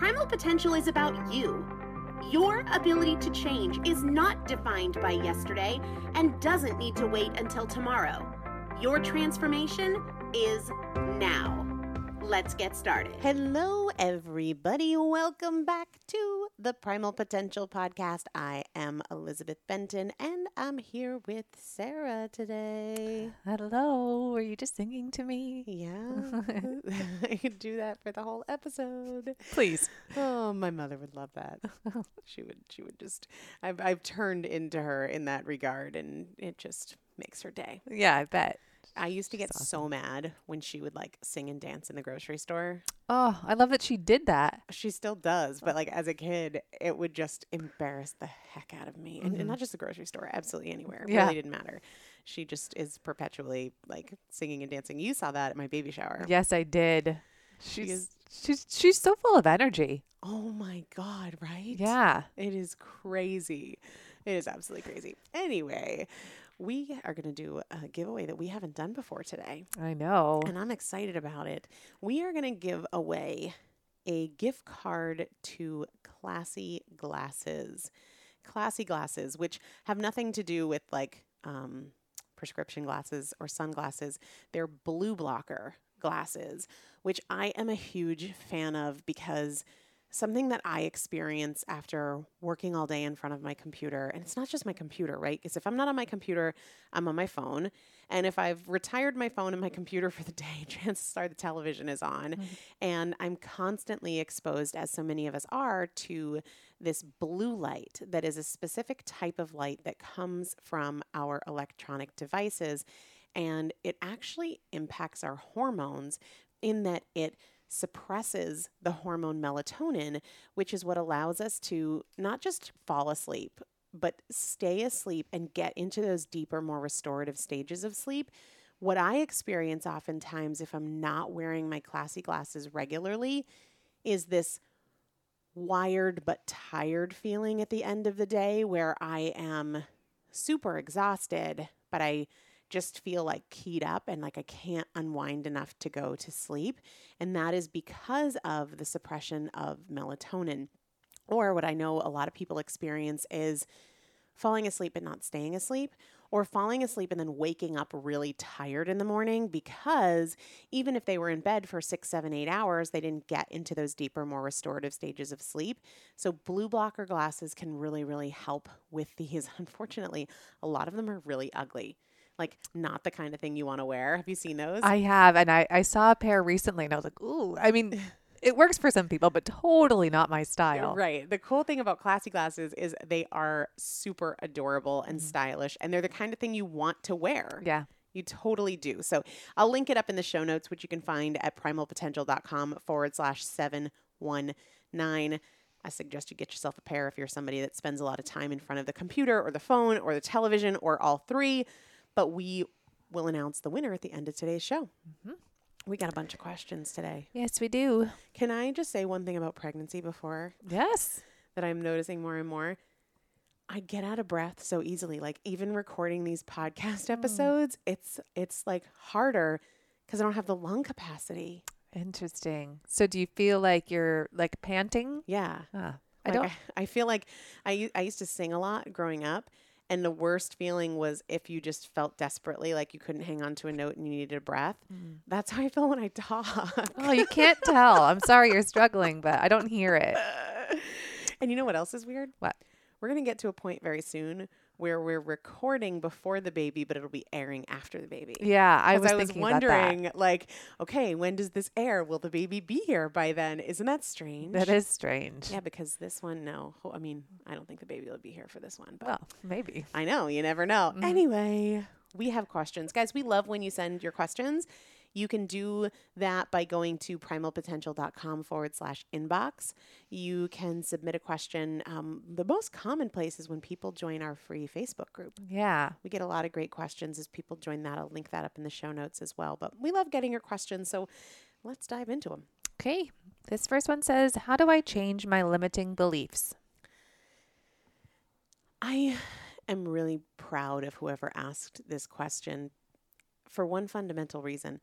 Primal potential is about you. Your ability to change is not defined by yesterday and doesn't need to wait until tomorrow. Your transformation is now. Let's get started. Hello, everybody. Welcome back to the Primal Potential Podcast. I am Elizabeth Benton and I'm here with Sarah today. Hello. Were you just singing to me? Yeah. I could do that for the whole episode. Please. Oh, my mother would love that. she would she would just I've I've turned into her in that regard and it just makes her day. Yeah, I bet. I used to get so mad when she would like sing and dance in the grocery store. Oh, I love that she did that. She still does, but like as a kid, it would just embarrass the heck out of me. And, and mm-hmm. not just the grocery store, absolutely anywhere. It Yeah. really didn't matter. She just is perpetually like singing and dancing. You saw that at my baby shower. Yes, I did. She She's is- she's she's so full of energy. Oh my God, right? Yeah. It is crazy. It is absolutely crazy. Anyway, we are going to do a giveaway that we haven't done before today. I know. and I'm excited about it. We are going to give away a gift card to Classy Glasses. Classy Glasses, which have nothing to do with like um, prescription glasses or sunglasses. They're blue blocker glasses, which I am a huge fan of because something that I experience after working all day in front of my computer, and it's not just my computer, right? Because if I'm not on my computer, I'm on my phone. And if I've retired my phone and my computer for the day, chances are the television is on. Mm-hmm. And I'm constantly exposed, as so many of us are, to this blue light that is a specific type of light that comes from our electronic devices. And it actually impacts our hormones in that it suppresses the hormone melatonin, which is what allows us to not just fall asleep, but stay asleep and get into those deeper, more restorative stages of sleep. What I experience oftentimes if I'm not wearing my classy glasses regularly is this wired but tired feeling at the end of the day where I am super exhausted, but I just feel like keyed up and like I can't unwind enough to go to sleep. And that is because of the suppression of melatonin. Or what I know a lot of people experience is falling asleep but not staying asleep, or falling asleep and then waking up really tired in the morning because even if they were in bed for six, seven, eight hours, they didn't get into those deeper, more restorative stages of sleep. So, blue blocker glasses can really, really help with these. Unfortunately, a lot of them are really ugly. Like, not the kind of thing you want to wear. Have you seen those? I have, and I I saw a pair recently, and I was like, ooh. I mean, it works for some people, but totally not my style. Right. The cool thing about classy glasses is they are super adorable and mm-hmm. stylish, and they're the kind of thing you want to wear. Yeah. You totally do. So I'll link it up in the show notes, which you can find at primalpotential.com forward slash 719. I suggest you get yourself a pair if you're somebody that spends a lot of time in front of the computer or the phone or the television or all three. But we will announce the winner at the end of today's show. We got a bunch of questions today. Yes, we do. Can I just say one thing about pregnancy before Yes. that I'm noticing more and more? I get out of breath so easily. Like even recording these podcast episodes, it's it's like harder because I don't have the lung capacity. Interesting. So, do you feel like you're like panting? Yeah, Ah, I don't. I, I feel like I I used to sing a lot growing up, and the worst feeling was if you just felt desperately like you couldn't hang on to a note and you needed a breath. Mm. That's how I feel when I talk. Oh, you can't tell. I'm sorry you're struggling, but I don't hear it. and you know what else is weird? What? We're gonna get to a point very soon where we're recording before the baby, but it'll be airing after the baby. Yeah, I was, I was thinking about that. wondering, like, okay, when does this air? Will the baby be here by then? Isn't that strange? That is strange. Yeah, because this one, no. I mean, I don't think the baby will be here for this one, but Well, maybe. I know you never know. Mm. Anyway, we have questions, guys. We love when you send your questions. You can do that by going to primalpotential.com forward slash inbox. You can submit a question. Um, the most common place is when people join our free Facebook group. Yeah. We get a lot of great questions as people join that. I'll link that up in the show notes as well. But we love getting your questions, so let's dive into them. Okay. This first one says, How do I change my limiting beliefs? I am really proud of whoever asked this question for one fundamental reason.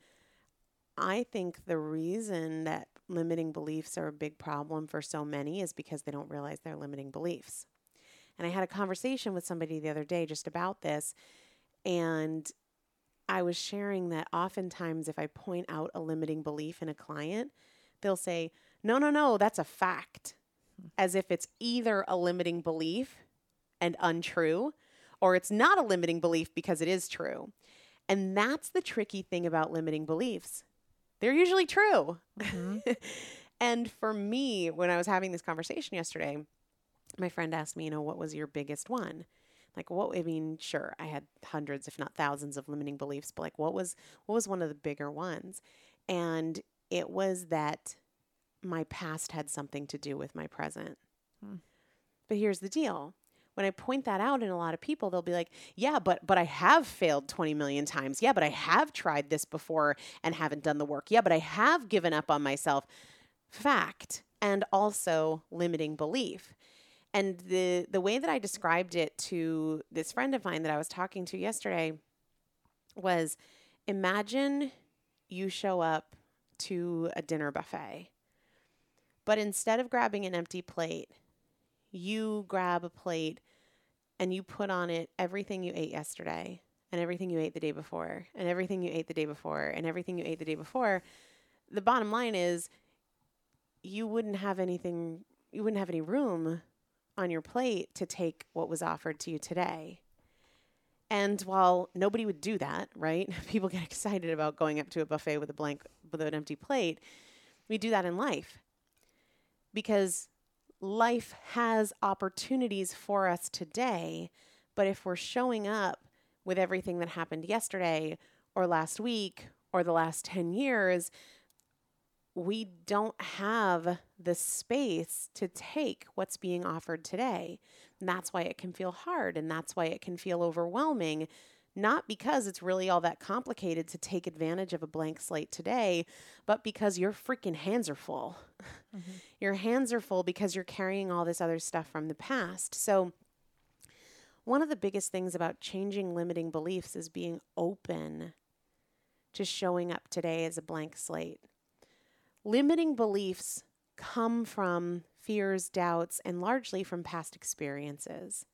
I think the reason that limiting beliefs are a big problem for so many is because they don't realize they're limiting beliefs. And I had a conversation with somebody the other day just about this, and I was sharing that oftentimes if I point out a limiting belief in a client, they'll say, no, no, no, that's a fact, as if it's either a limiting belief and untrue, or it's not a limiting belief because it is true. And that's the tricky thing about limiting beliefs. They're usually true. Mm-hmm. and for me, when I was having this conversation yesterday, my friend asked me, you know, what was your biggest one? Like what I mean, sure, I had hundreds if not thousands of limiting beliefs, but like what was what was one of the bigger ones? And it was that my past had something to do with my present. Hmm. But here's the deal. When I point that out in a lot of people, they'll be like, "Yeah, but but I have failed 20 million times. Yeah, but I have tried this before and haven't done the work. Yeah, but I have given up on myself." Fact and also limiting belief. And the the way that I described it to this friend of mine that I was talking to yesterday was imagine you show up to a dinner buffet. But instead of grabbing an empty plate, you grab a plate and you put on it everything you ate yesterday and everything you ate the day before and everything you ate the day before and everything you ate the day before. The bottom line is you wouldn't have anything you wouldn't have any room on your plate to take what was offered to you today. And while nobody would do that, right? People get excited about going up to a buffet with a blank with an empty plate. We do that in life. Because life has opportunities for us today, but if we're showing up with everything that happened yesterday or last week or the last 10 years, we don't have the space to take what's being offered today. And that's why it can feel hard and that's why it can feel overwhelming. Not because it's really all that complicated to take advantage of a blank slate today, but because your freaking hands are full. Mm-hmm. Your hands are full because you're carrying all this other stuff from the past. So, one of the biggest things about changing limiting beliefs is being open to showing up today as a blank slate limiting beliefs come from fears, doubts, and largely from past experiences.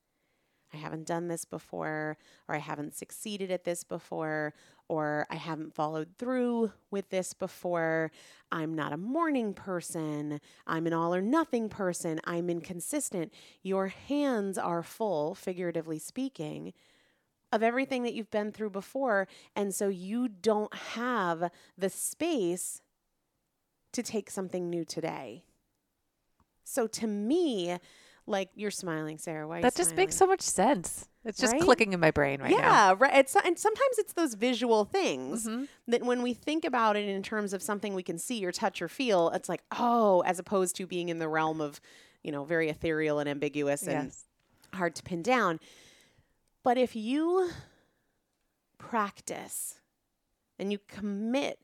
I haven't done this before, or I haven't succeeded at this before, or I haven't followed through with this before. I'm not a morning person. I'm an all or nothing person. I'm inconsistent. Your hands are full, figuratively speaking, of everything that you've been through before. And so you don't have the space to take something new today. So to me, like you're smiling, Sarah. Why? That just smiling? makes so much sense. It's just Right? clicking in my brain right now. yeah, right. It's, and sometimes it's those visual things Mm-hmm. that when we think about it in terms of something we can see or touch or feel, it's like, oh, as opposed to being in the realm of, you know, very ethereal and ambiguous and Yes. hard to pin down. But if you practice and you commit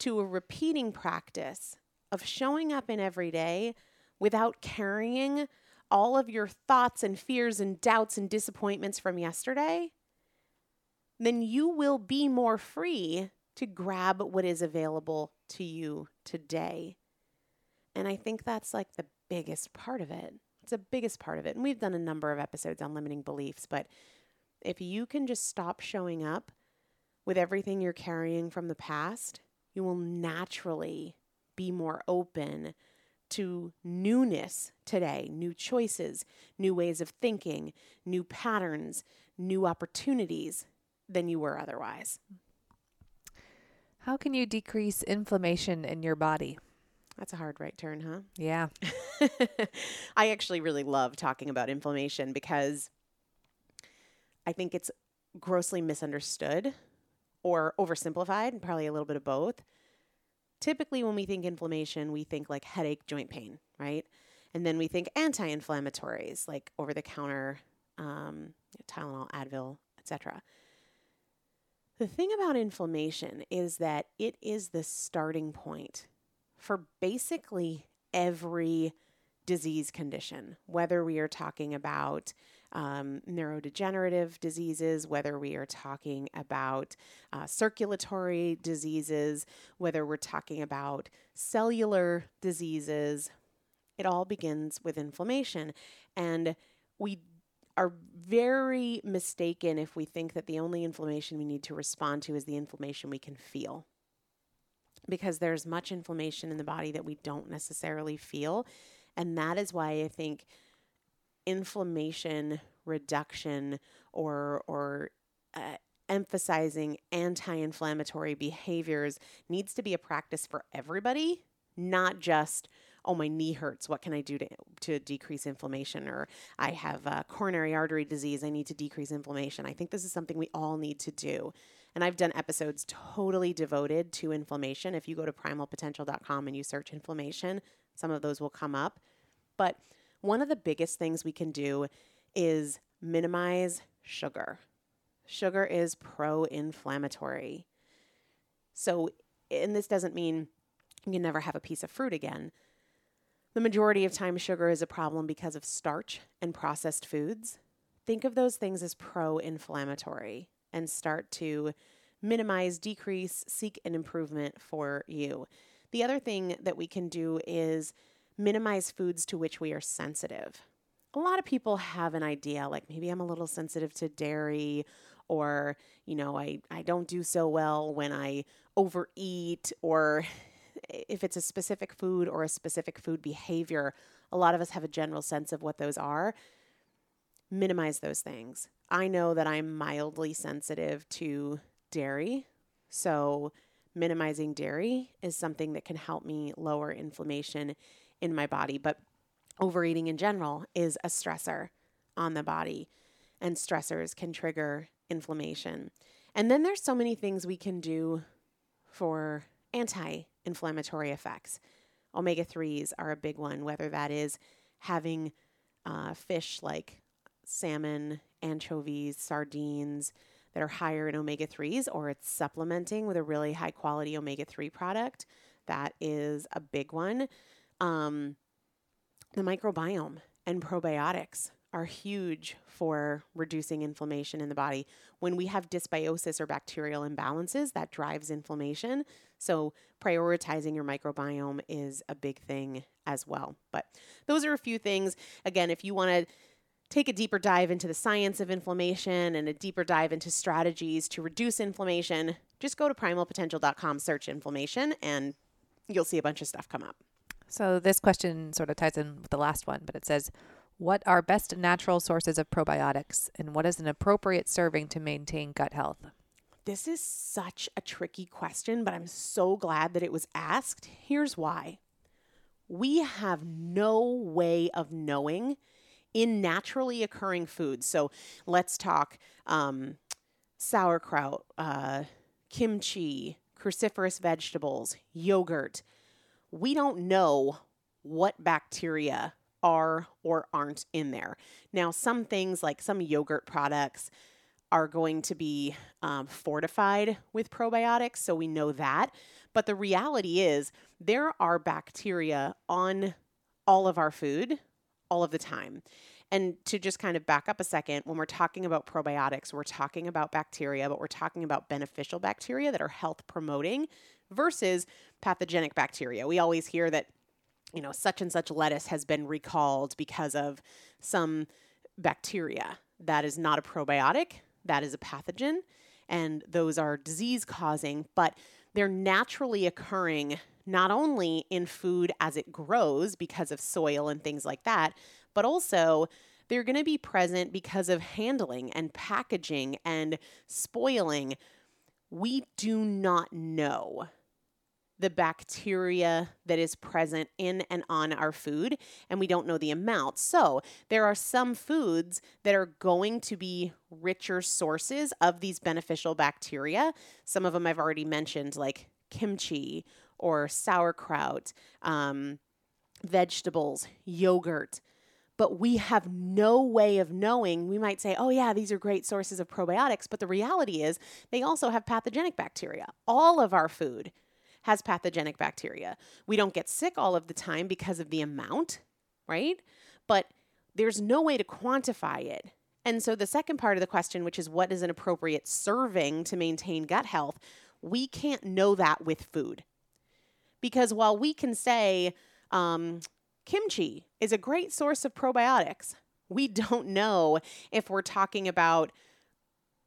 to a repeating practice of showing up in every day without carrying all of your thoughts and fears and doubts and disappointments from yesterday, then you will be more free to grab what is available to you today. And I think that's like the biggest part of it. It's the biggest part of it. And we've done a number of episodes on limiting beliefs, but if you can just stop showing up with everything you're carrying from the past, you will naturally be more open to newness today, new choices, new ways of thinking, new patterns, new opportunities than you were otherwise. How can you decrease inflammation in your body? That's a hard right turn, huh? Yeah. I actually really love talking about inflammation because I think it's grossly misunderstood or oversimplified, and probably a little bit of both. Typically, when we think inflammation, we think like headache, joint pain, right? And then we think anti inflammatories like over the counter um, Tylenol, Advil, etc. The thing about inflammation is that it is the starting point for basically every disease condition, whether we are talking about um, neurodegenerative diseases, whether we are talking about uh, circulatory diseases, whether we're talking about cellular diseases, it all begins with inflammation. And we are very mistaken if we think that the only inflammation we need to respond to is the inflammation we can feel. Because there's much inflammation in the body that we don't necessarily feel. And that is why I think inflammation reduction or, or, uh, emphasizing anti-inflammatory behaviors needs to be a practice for everybody not just oh my knee hurts. What can i do to, to decrease inflammation? or i have coronary artery disease. I need to decrease inflammation. I think this is something we all need to do. And i've done episodes totally devoted to inflammation. If you go to primalpotential.com and you search inflammation some of those will come up. But one of the biggest things we can do is minimize sugar sugar is pro inflammatory. So, and this doesn't mean you never have a piece of fruit again. The majority of time, sugar is a problem because of starch and processed foods. Think of those things as pro inflammatory and start to minimize, decrease, seek an improvement for you. The other thing that we can do is minimize foods to which we are sensitive. A lot of people have an idea like maybe I'm a little sensitive to dairy or you know I, I don't do so well when i overeat or if it's a specific food or a specific food behavior a lot of us have a general sense of what those are minimize those things i know that i'm mildly sensitive to dairy so minimizing dairy is something that can help me lower inflammation in my body but overeating in general is a stressor on the body and stressors can trigger inflammation. And then there's so many things we can do for anti inflammatory effects. Omega 3s are a big one, whether that is having uh, fish like salmon, anchovies, sardines that are higher in omega 3s, or it's supplementing with a really high quality omega 3 product. That is a big one. Um, the microbiome and probiotics are huge for reducing inflammation in the body. When we have dysbiosis or bacterial imbalances, that drives inflammation. So, prioritizing your microbiome is a big thing as well. But those are a few things. Again, if you want to take a deeper dive into the science of inflammation and a deeper dive into strategies to reduce inflammation, just go to primalpotential.com, search inflammation, and you'll see a bunch of stuff come up. So, this question sort of ties in with the last one, but it says, what are best natural sources of probiotics, and what is an appropriate serving to maintain gut health? This is such a tricky question, but I'm so glad that it was asked. Here's why we have no way of knowing in naturally occurring foods. So let's talk um, sauerkraut, uh, kimchi, cruciferous vegetables, yogurt. We don't know what bacteria are or aren't in there. Now, some things like some yogurt products are going to be um, fortified with probiotics, so we know that. But the reality is, there are bacteria on all of our food all of the time. And to just kind of back up a second, when we're talking about probiotics, we're talking about bacteria, but we're talking about beneficial bacteria that are health promoting versus pathogenic bacteria. We always hear that you know, such and such lettuce has been recalled because of some bacteria. That is not a probiotic, that is a pathogen, and those are disease causing, but they're naturally occurring not only in food as it grows because of soil and things like that, but also they're going to be present because of handling and packaging and spoiling. We do not know the bacteria that is present in and on our food, and we don't know the amount. So, there are some foods that are going to be richer sources of these beneficial bacteria. Some of them I've already mentioned, like kimchi or sauerkraut, um, vegetables, yogurt. But we have no way of knowing. We might say, oh, yeah, these are great sources of probiotics. But the reality is, they also have pathogenic bacteria. All of our food has pathogenic bacteria. We don't get sick all of the time because of the amount, right? But there's no way to quantify it. And so the second part of the question, which is what is an appropriate serving to maintain gut health, we can't know that with food. Because while we can say um, kimchi is a great source of probiotics, We don't know if we're talking about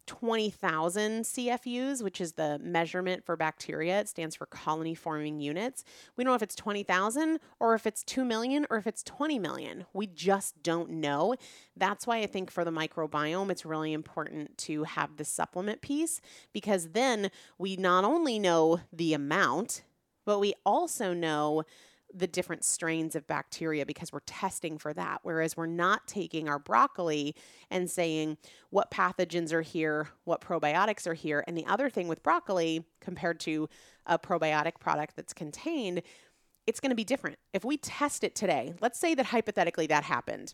20,000 CFUs, which is the measurement for bacteria. It stands for colony forming units. We don't know if it's 20,000 or if it's 2 million or if it's 20 million. We just don't know. That's why I think for the microbiome, it's really important to have the supplement piece because then we not only know the amount, but we also know the different strains of bacteria because we're testing for that. Whereas we're not taking our broccoli and saying what pathogens are here, what probiotics are here. And the other thing with broccoli compared to a probiotic product that's contained, it's going to be different. If we test it today, let's say that hypothetically that happened,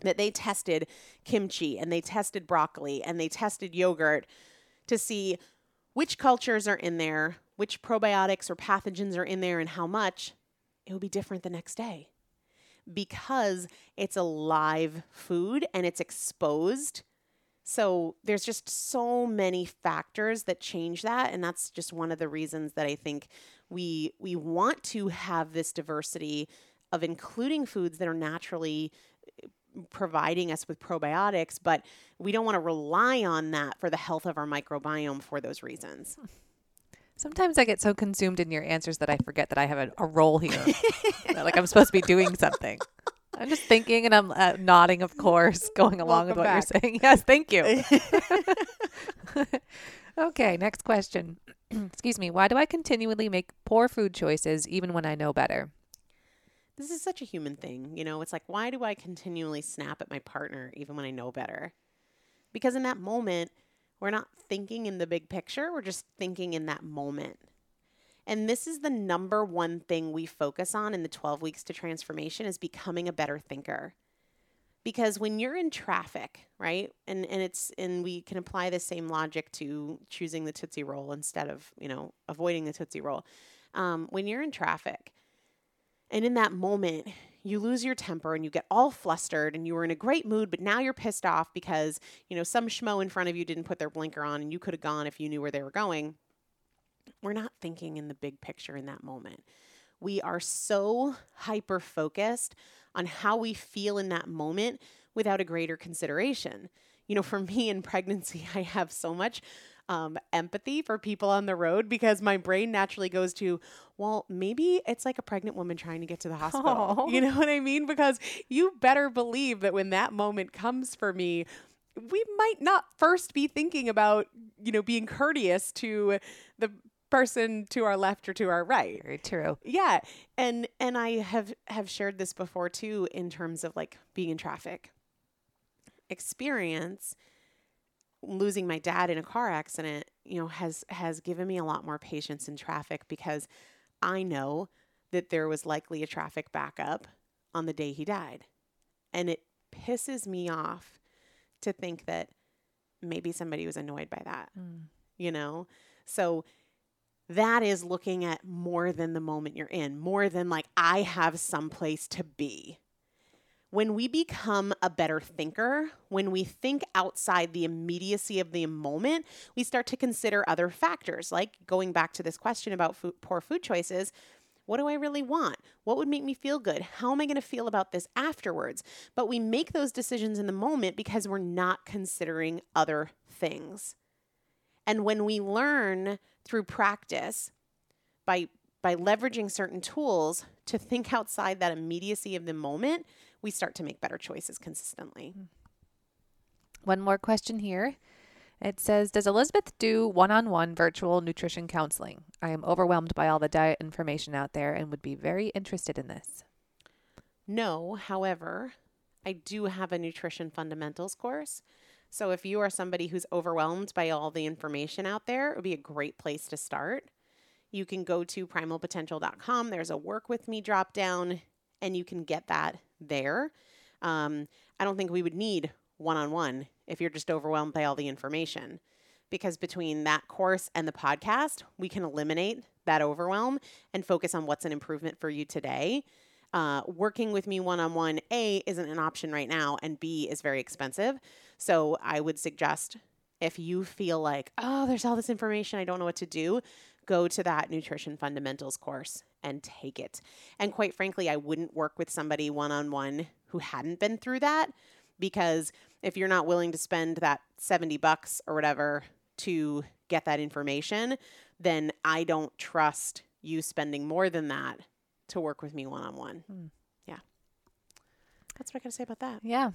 that they tested kimchi and they tested broccoli and they tested yogurt to see which cultures are in there, which probiotics or pathogens are in there, and how much it will be different the next day because it's a live food and it's exposed. So there's just so many factors that change that and that's just one of the reasons that I think we we want to have this diversity of including foods that are naturally eh, providing us with probiotics, but we don't want to rely on that for the health of our microbiome for those reasons. Sometimes I get so consumed in your answers that I forget that I have a, a role here. like I'm supposed to be doing something. I'm just thinking and I'm uh, nodding, of course, going along Welcome with what back. you're saying. Yes, thank you. okay, next question. Excuse me. Why do I continually make poor food choices even when I know better? This is such a human thing. You know, it's like, why do I continually snap at my partner even when I know better? Because in that moment, we're not thinking in the big picture, we're just thinking in that moment. And this is the number one thing we focus on in the 12 weeks to transformation is becoming a better thinker. Because when you're in traffic, right? And and it's and we can apply the same logic to choosing the Tootsie Roll instead of, you know, avoiding the Tootsie Roll. Um, when you're in traffic and in that moment, you lose your temper and you get all flustered and you were in a great mood, but now you're pissed off because, you know, some schmo in front of you didn't put their blinker on and you could have gone if you knew where they were going. We're not thinking in the big picture in that moment. We are so hyper focused on how we feel in that moment without a greater consideration. You know, for me in pregnancy, I have so much um, empathy for people on the road because my brain naturally goes to, well, maybe it's like a pregnant woman trying to get to the hospital. You know what I mean? Because you better believe that when that moment comes for me, we might not first be thinking about, you know, being courteous to the person to our left or to our right. Very true. Yeah. And and I have have shared this before too in terms of like being in traffic. Experience losing my dad in a car accident, you know, has has given me a lot more patience in traffic because I know that there was likely a traffic backup on the day he died. And it pisses me off to think that maybe somebody was annoyed by that. Mm. You know? So that is looking at more than the moment you're in, more than like I have someplace to be when we become a better thinker, when we think outside the immediacy of the moment, we start to consider other factors, like going back to this question about food, poor food choices. What do I really want? What would make me feel good? How am I going to feel about this afterwards? But we make those decisions in the moment because we're not considering other things. And when we learn through practice by by leveraging certain tools to think outside that immediacy of the moment, we start to make better choices consistently. Hmm. One more question here. It says, Does Elizabeth do one on one virtual nutrition counseling? I am overwhelmed by all the diet information out there and would be very interested in this. No, however, I do have a nutrition fundamentals course. So if you are somebody who's overwhelmed by all the information out there, it would be a great place to start you can go to primalpotential.com. There's a work with me drop down, and you can get that there. Um, I don't think we would need one on one if you're just overwhelmed by all the information. Because between that course and the podcast, we can eliminate that overwhelm and focus on what's an improvement for you today. Uh, working with me one on one, A, isn't an option right now, and B, is very expensive. So I would suggest if you feel like, oh, there's all this information, I don't know what to do, go to that nutrition fundamentals course and take it. And quite frankly, I wouldn't work with somebody one on one who hadn't been through that because if you're not willing to spend that 70 bucks or whatever to get that information, then I don't trust you spending more than that to work with me one on one. Yeah. That's what I got to say about that. Yeah,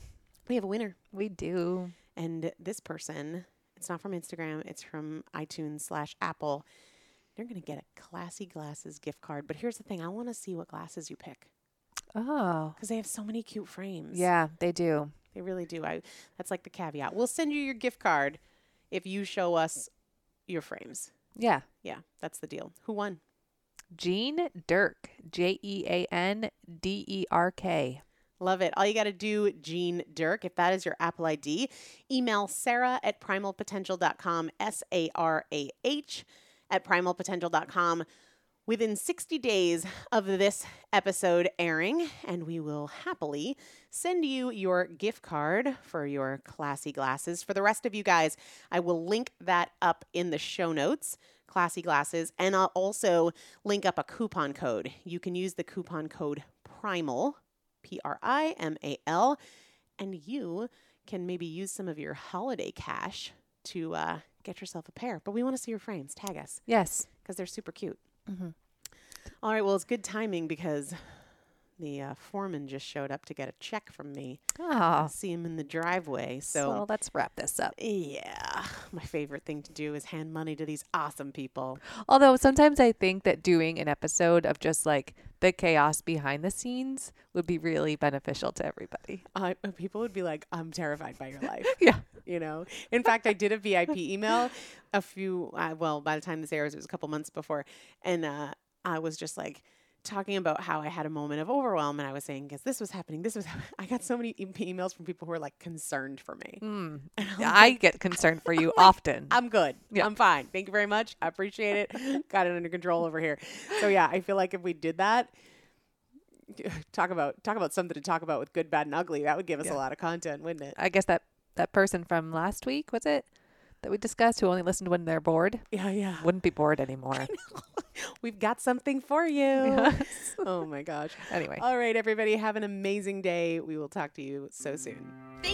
We have a winner. we do. And this person, it's not from Instagram, it's from iTunes slash Apple. You're going to get a classy glasses gift card. But here's the thing I want to see what glasses you pick Oh, because they have so many cute frames. yeah, they do. They really do. I That's like the caveat. We'll send you your gift card if you show us your frames. Yeah. Yeah, that's the deal. Who won? Jean Dirk, J E A N D E R K. Love it. All you got to do, Jean Dirk, if that is your Apple ID, email Sarah at primalpotential.com, S A R A H at primalpotential.com within 60 days of this episode airing, and we will happily send you your gift card for your classy glasses. For the rest of you guys, I will link that up in the show notes. Classy glasses, and I'll also link up a coupon code. You can use the coupon code PRIMAL, P R I M A L, and you can maybe use some of your holiday cash to uh, get yourself a pair. But we want to see your frames. Tag us Yes. because they're super cute. Mhm. All right, well, it's good timing because the uh, foreman just showed up to get a check from me. Oh, see him in the driveway. So, so let's wrap this up. yeah, my favorite thing to do is hand money to these awesome people. Although sometimes I think that doing an episode of just like the chaos behind the scenes would be really beneficial to everybody. Uh, people would be like, I'm terrified by your life. Yeah. you know in fact i did a vip email a few uh, well by the time this airs it was a couple months before and uh, i was just like talking about how i had a moment of overwhelm and i was saying because this was happening this was happening. i got so many e- emails from people who were like concerned for me Mm. I'm like, get concerned for you often. i'm good Yeah. i'm fine thank you very much i appreciate it got it under control over here so yeah i feel like if we did that talk about talk about something to talk about with good bad and ugly that would give us Yeah. a lot of content wouldn't it I guess that that person from last week was it that we discussed who only listen when they're bored yeah yeah wouldn't be bored anymore. We've got something for you. Yes. Oh my gosh. Anyway, All right, everybody, have an amazing day. We will talk to you so soon.